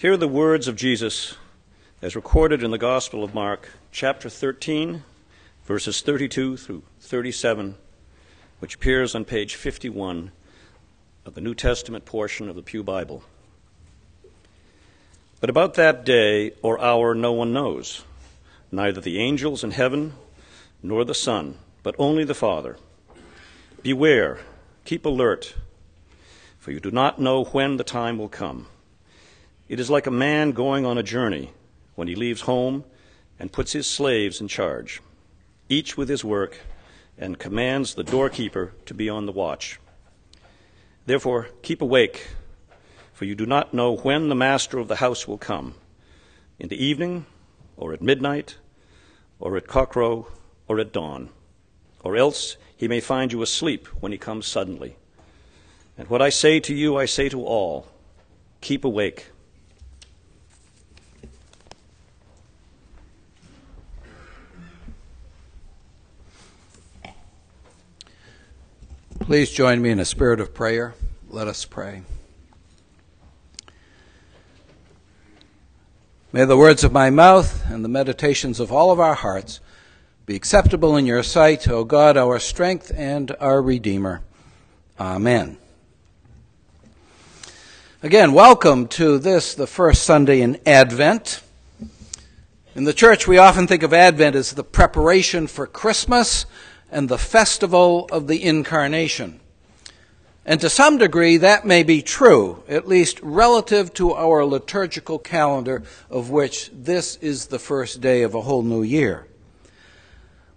Hear the words of Jesus as recorded in the Gospel of Mark, chapter 13, verses 32 through 37, which appears on page 51 of the New Testament portion of the Pew Bible. But about that day or hour no one knows, neither the angels in heaven nor the Son, but only the Father. Beware, keep alert, for you do not know when the time will come. It is like a man going on a journey when he leaves home and puts his slaves in charge, each with his work, and commands the doorkeeper to be on the watch. Therefore, keep awake, for you do not know when the master of the house will come in the evening, or at midnight, or at cockcrow, or at dawn, or else he may find you asleep when he comes suddenly. And what I say to you, I say to all keep awake. Please join me in a spirit of prayer. Let us pray. May the words of my mouth and the meditations of all of our hearts be acceptable in your sight, O God, our strength and our Redeemer. Amen. Again, welcome to this, the first Sunday in Advent. In the church, we often think of Advent as the preparation for Christmas and the festival of the Incarnation. And to some degree, that may be true, at least relative to our liturgical calendar, of which this is the first day of a whole new year.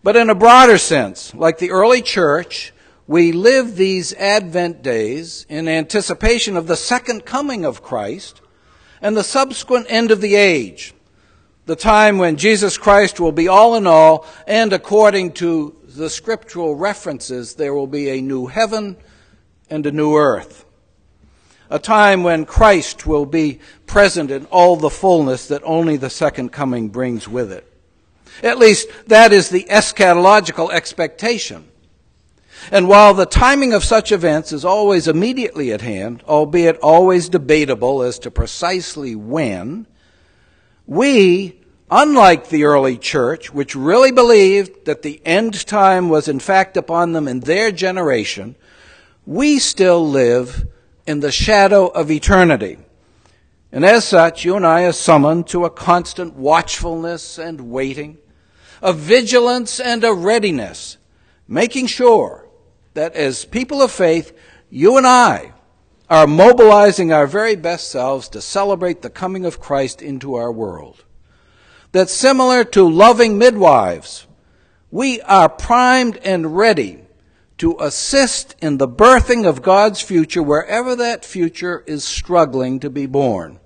But in a broader sense, like the early church, we live these Advent days in anticipation of the second coming of Christ and the subsequent end of the age, the time when Jesus Christ will be all in all, and according to the scriptural references, there will be a new heaven and a new earth. A time when Christ will be present in all the fullness that only the second coming brings with it. At least that is the eschatological expectation. And while the timing of such events is always immediately at hand, albeit always debatable as to precisely when, we Unlike the early church, which really believed that the end time was in fact upon them in their generation, we still live in the shadow of eternity. And as such, you and I are summoned to a constant watchfulness and waiting, a vigilance and a readiness, making sure that as people of faith, you and I are mobilizing our very best selves to celebrate the coming of Christ into our world that similar to loving midwives, we are primed and ready to assist in the birthing of God's future wherever that future is struggling to be born.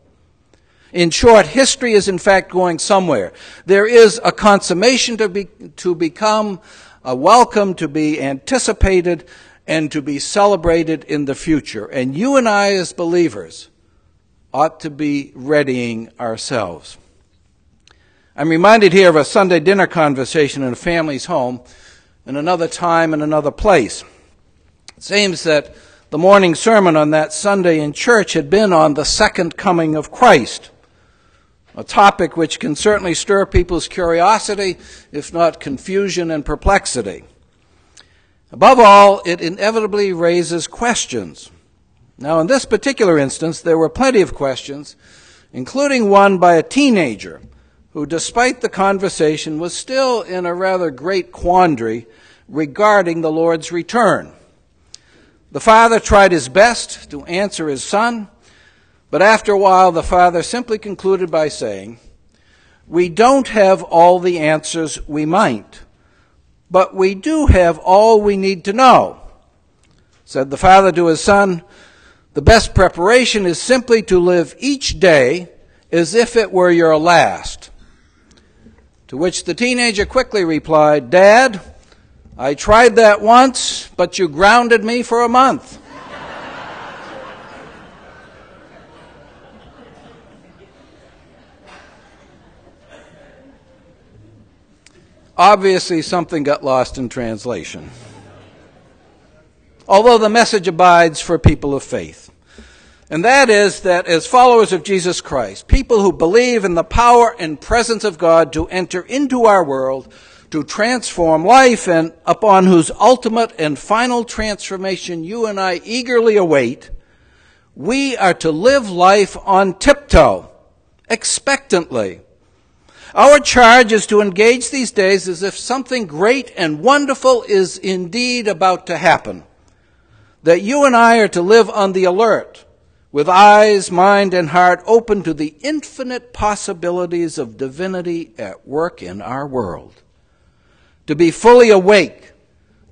In short, history is in fact going somewhere. There is a consummation to, be, to become, a welcome to be anticipated, and to be celebrated in the future. And you and I, as believers, ought to be readying ourselves. I'm reminded here of a Sunday dinner conversation in a family's home in another time and another place. It seems that the morning sermon on that Sunday in church had been on the second coming of Christ, a topic which can certainly stir people's curiosity, if not confusion and perplexity. Above all, it inevitably raises questions. Now, in this particular instance, there were plenty of questions, including one by a teenager who, despite the conversation, was still in a rather great quandary regarding the Lord's return. The father tried his best to answer his son, but after a while, the father simply concluded by saying, We don't have all the answers we might, but we do have all we need to know. Said the father to his son, The best preparation is simply to live each day as if it were your last. To which the teenager quickly replied, Dad, I tried that once, but you grounded me for a month. Obviously, something got lost in translation. Although the message abides for people of faith. And that is that as followers of Jesus Christ, people who believe in the power and presence of God to enter into our world, to transform life, and upon whose ultimate and final transformation you and I eagerly await, we are to live life on tiptoe, expectantly. Our charge is to engage these days as if something great and wonderful is indeed about to happen. That you and I are to live on the alert with eyes, mind, and heart open to the infinite possibilities of divinity at work in our world. To be fully awake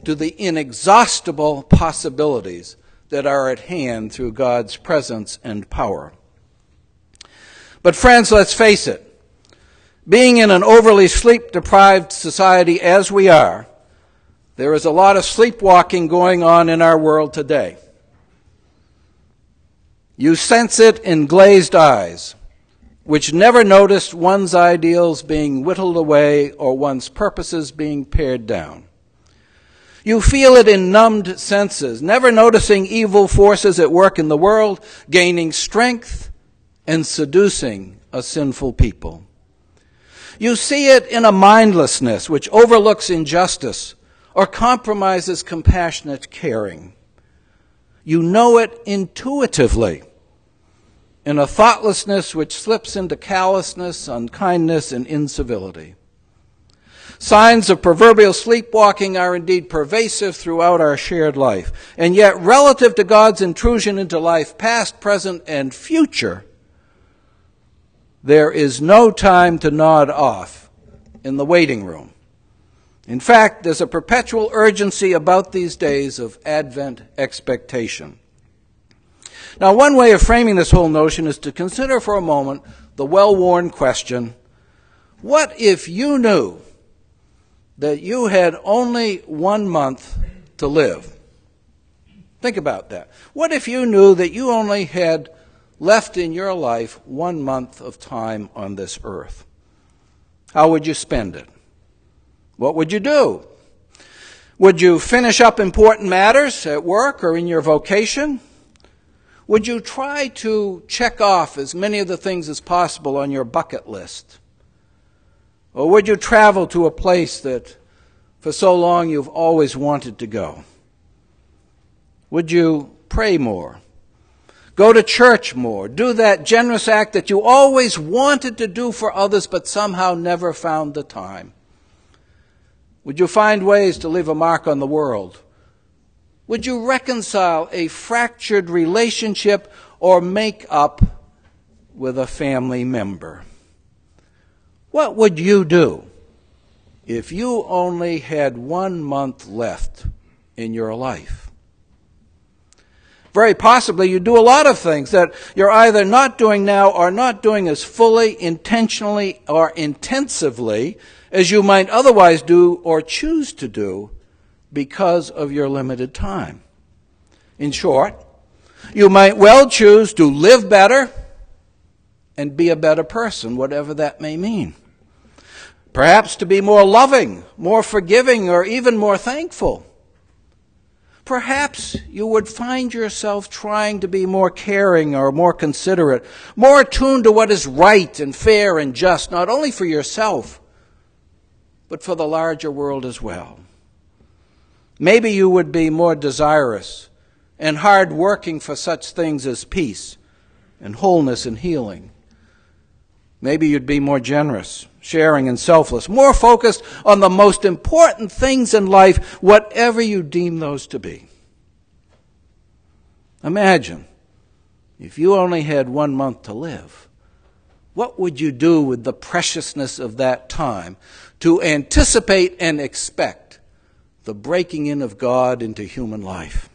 to the inexhaustible possibilities that are at hand through God's presence and power. But, friends, let's face it. Being in an overly sleep deprived society as we are, there is a lot of sleepwalking going on in our world today. You sense it in glazed eyes, which never noticed one's ideals being whittled away or one's purposes being pared down. You feel it in numbed senses, never noticing evil forces at work in the world, gaining strength and seducing a sinful people. You see it in a mindlessness which overlooks injustice or compromises compassionate caring. You know it intuitively in a thoughtlessness which slips into callousness, unkindness, and incivility. Signs of proverbial sleepwalking are indeed pervasive throughout our shared life. And yet, relative to God's intrusion into life, past, present, and future, there is no time to nod off in the waiting room. In fact, there's a perpetual urgency about these days of Advent expectation. Now, one way of framing this whole notion is to consider for a moment the well worn question what if you knew that you had only one month to live? Think about that. What if you knew that you only had left in your life one month of time on this earth? How would you spend it? What would you do? Would you finish up important matters at work or in your vocation? Would you try to check off as many of the things as possible on your bucket list? Or would you travel to a place that for so long you've always wanted to go? Would you pray more? Go to church more? Do that generous act that you always wanted to do for others but somehow never found the time? Would you find ways to leave a mark on the world? Would you reconcile a fractured relationship or make up with a family member? What would you do if you only had one month left in your life? Very possibly you do a lot of things that you're either not doing now or not doing as fully, intentionally, or intensively as you might otherwise do or choose to do because of your limited time. In short, you might well choose to live better and be a better person, whatever that may mean. Perhaps to be more loving, more forgiving, or even more thankful. Perhaps you would find yourself trying to be more caring or more considerate, more attuned to what is right and fair and just, not only for yourself, but for the larger world as well. Maybe you would be more desirous and hard working for such things as peace and wholeness and healing. Maybe you'd be more generous, sharing, and selfless, more focused on the most important things in life, whatever you deem those to be. Imagine if you only had one month to live. What would you do with the preciousness of that time to anticipate and expect the breaking in of God into human life.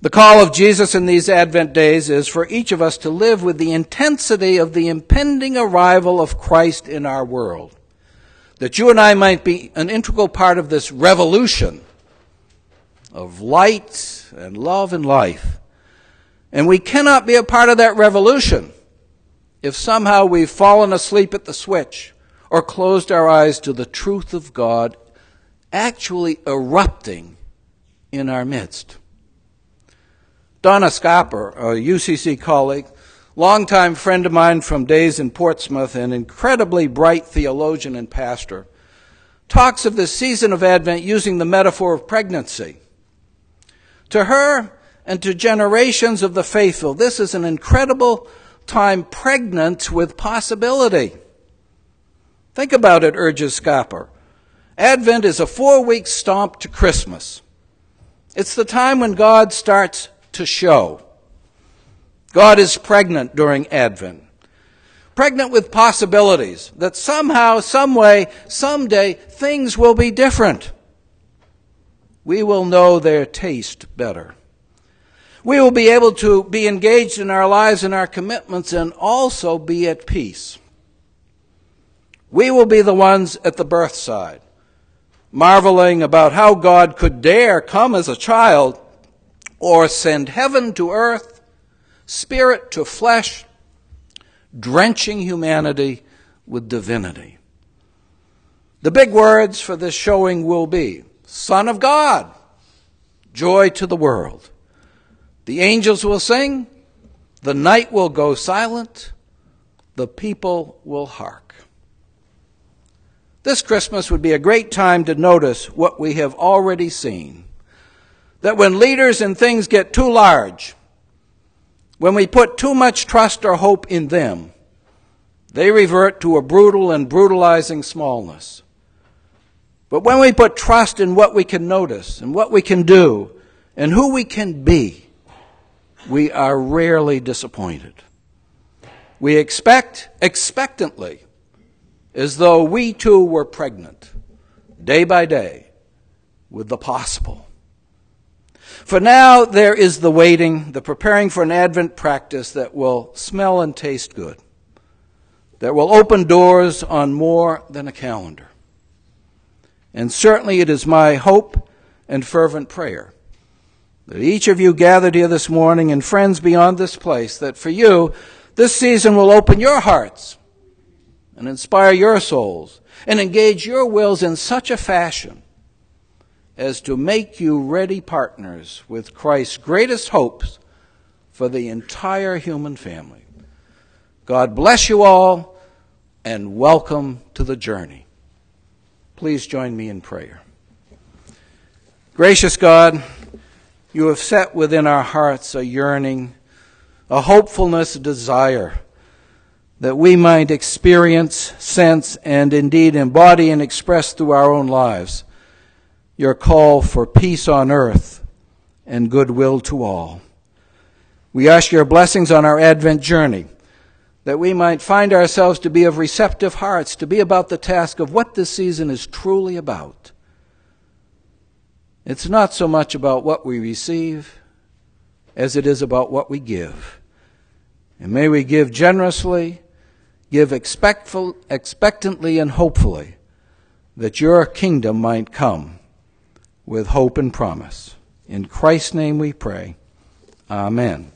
The call of Jesus in these Advent days is for each of us to live with the intensity of the impending arrival of Christ in our world. That you and I might be an integral part of this revolution of light and love and life. And we cannot be a part of that revolution if somehow we've fallen asleep at the switch or closed our eyes to the truth of God actually erupting in our midst. Donna Schaper, a UCC colleague, longtime friend of mine from days in Portsmouth, an incredibly bright theologian and pastor, talks of this season of Advent using the metaphor of pregnancy. To her and to generations of the faithful, this is an incredible time pregnant with possibility. Think about it, urges Schaper. Advent is a four week stomp to Christmas. It's the time when God starts to show. God is pregnant during Advent. Pregnant with possibilities that somehow, some way, someday things will be different. We will know their taste better. We will be able to be engaged in our lives and our commitments and also be at peace. We will be the ones at the birth side, marveling about how God could dare come as a child or send heaven to earth, spirit to flesh, drenching humanity with divinity. The big words for this showing will be Son of God, joy to the world. The angels will sing, the night will go silent, the people will hark. This Christmas would be a great time to notice what we have already seen. That when leaders and things get too large, when we put too much trust or hope in them, they revert to a brutal and brutalizing smallness. But when we put trust in what we can notice and what we can do and who we can be, we are rarely disappointed. We expect expectantly, as though we too were pregnant, day by day, with the possible. For now, there is the waiting, the preparing for an Advent practice that will smell and taste good, that will open doors on more than a calendar. And certainly it is my hope and fervent prayer that each of you gathered here this morning and friends beyond this place, that for you, this season will open your hearts and inspire your souls and engage your wills in such a fashion as to make you ready partners with Christ's greatest hopes for the entire human family. God bless you all and welcome to the journey. Please join me in prayer. Gracious God, you have set within our hearts a yearning, a hopefulness, a desire that we might experience, sense, and indeed embody and express through our own lives your call for peace on earth and goodwill to all. We ask your blessings on our Advent journey, that we might find ourselves to be of receptive hearts, to be about the task of what this season is truly about it's not so much about what we receive as it is about what we give. And may we give generously, give expectful, expectantly and hopefully that your kingdom might come with hope and promise. In Christ's name we pray. Amen.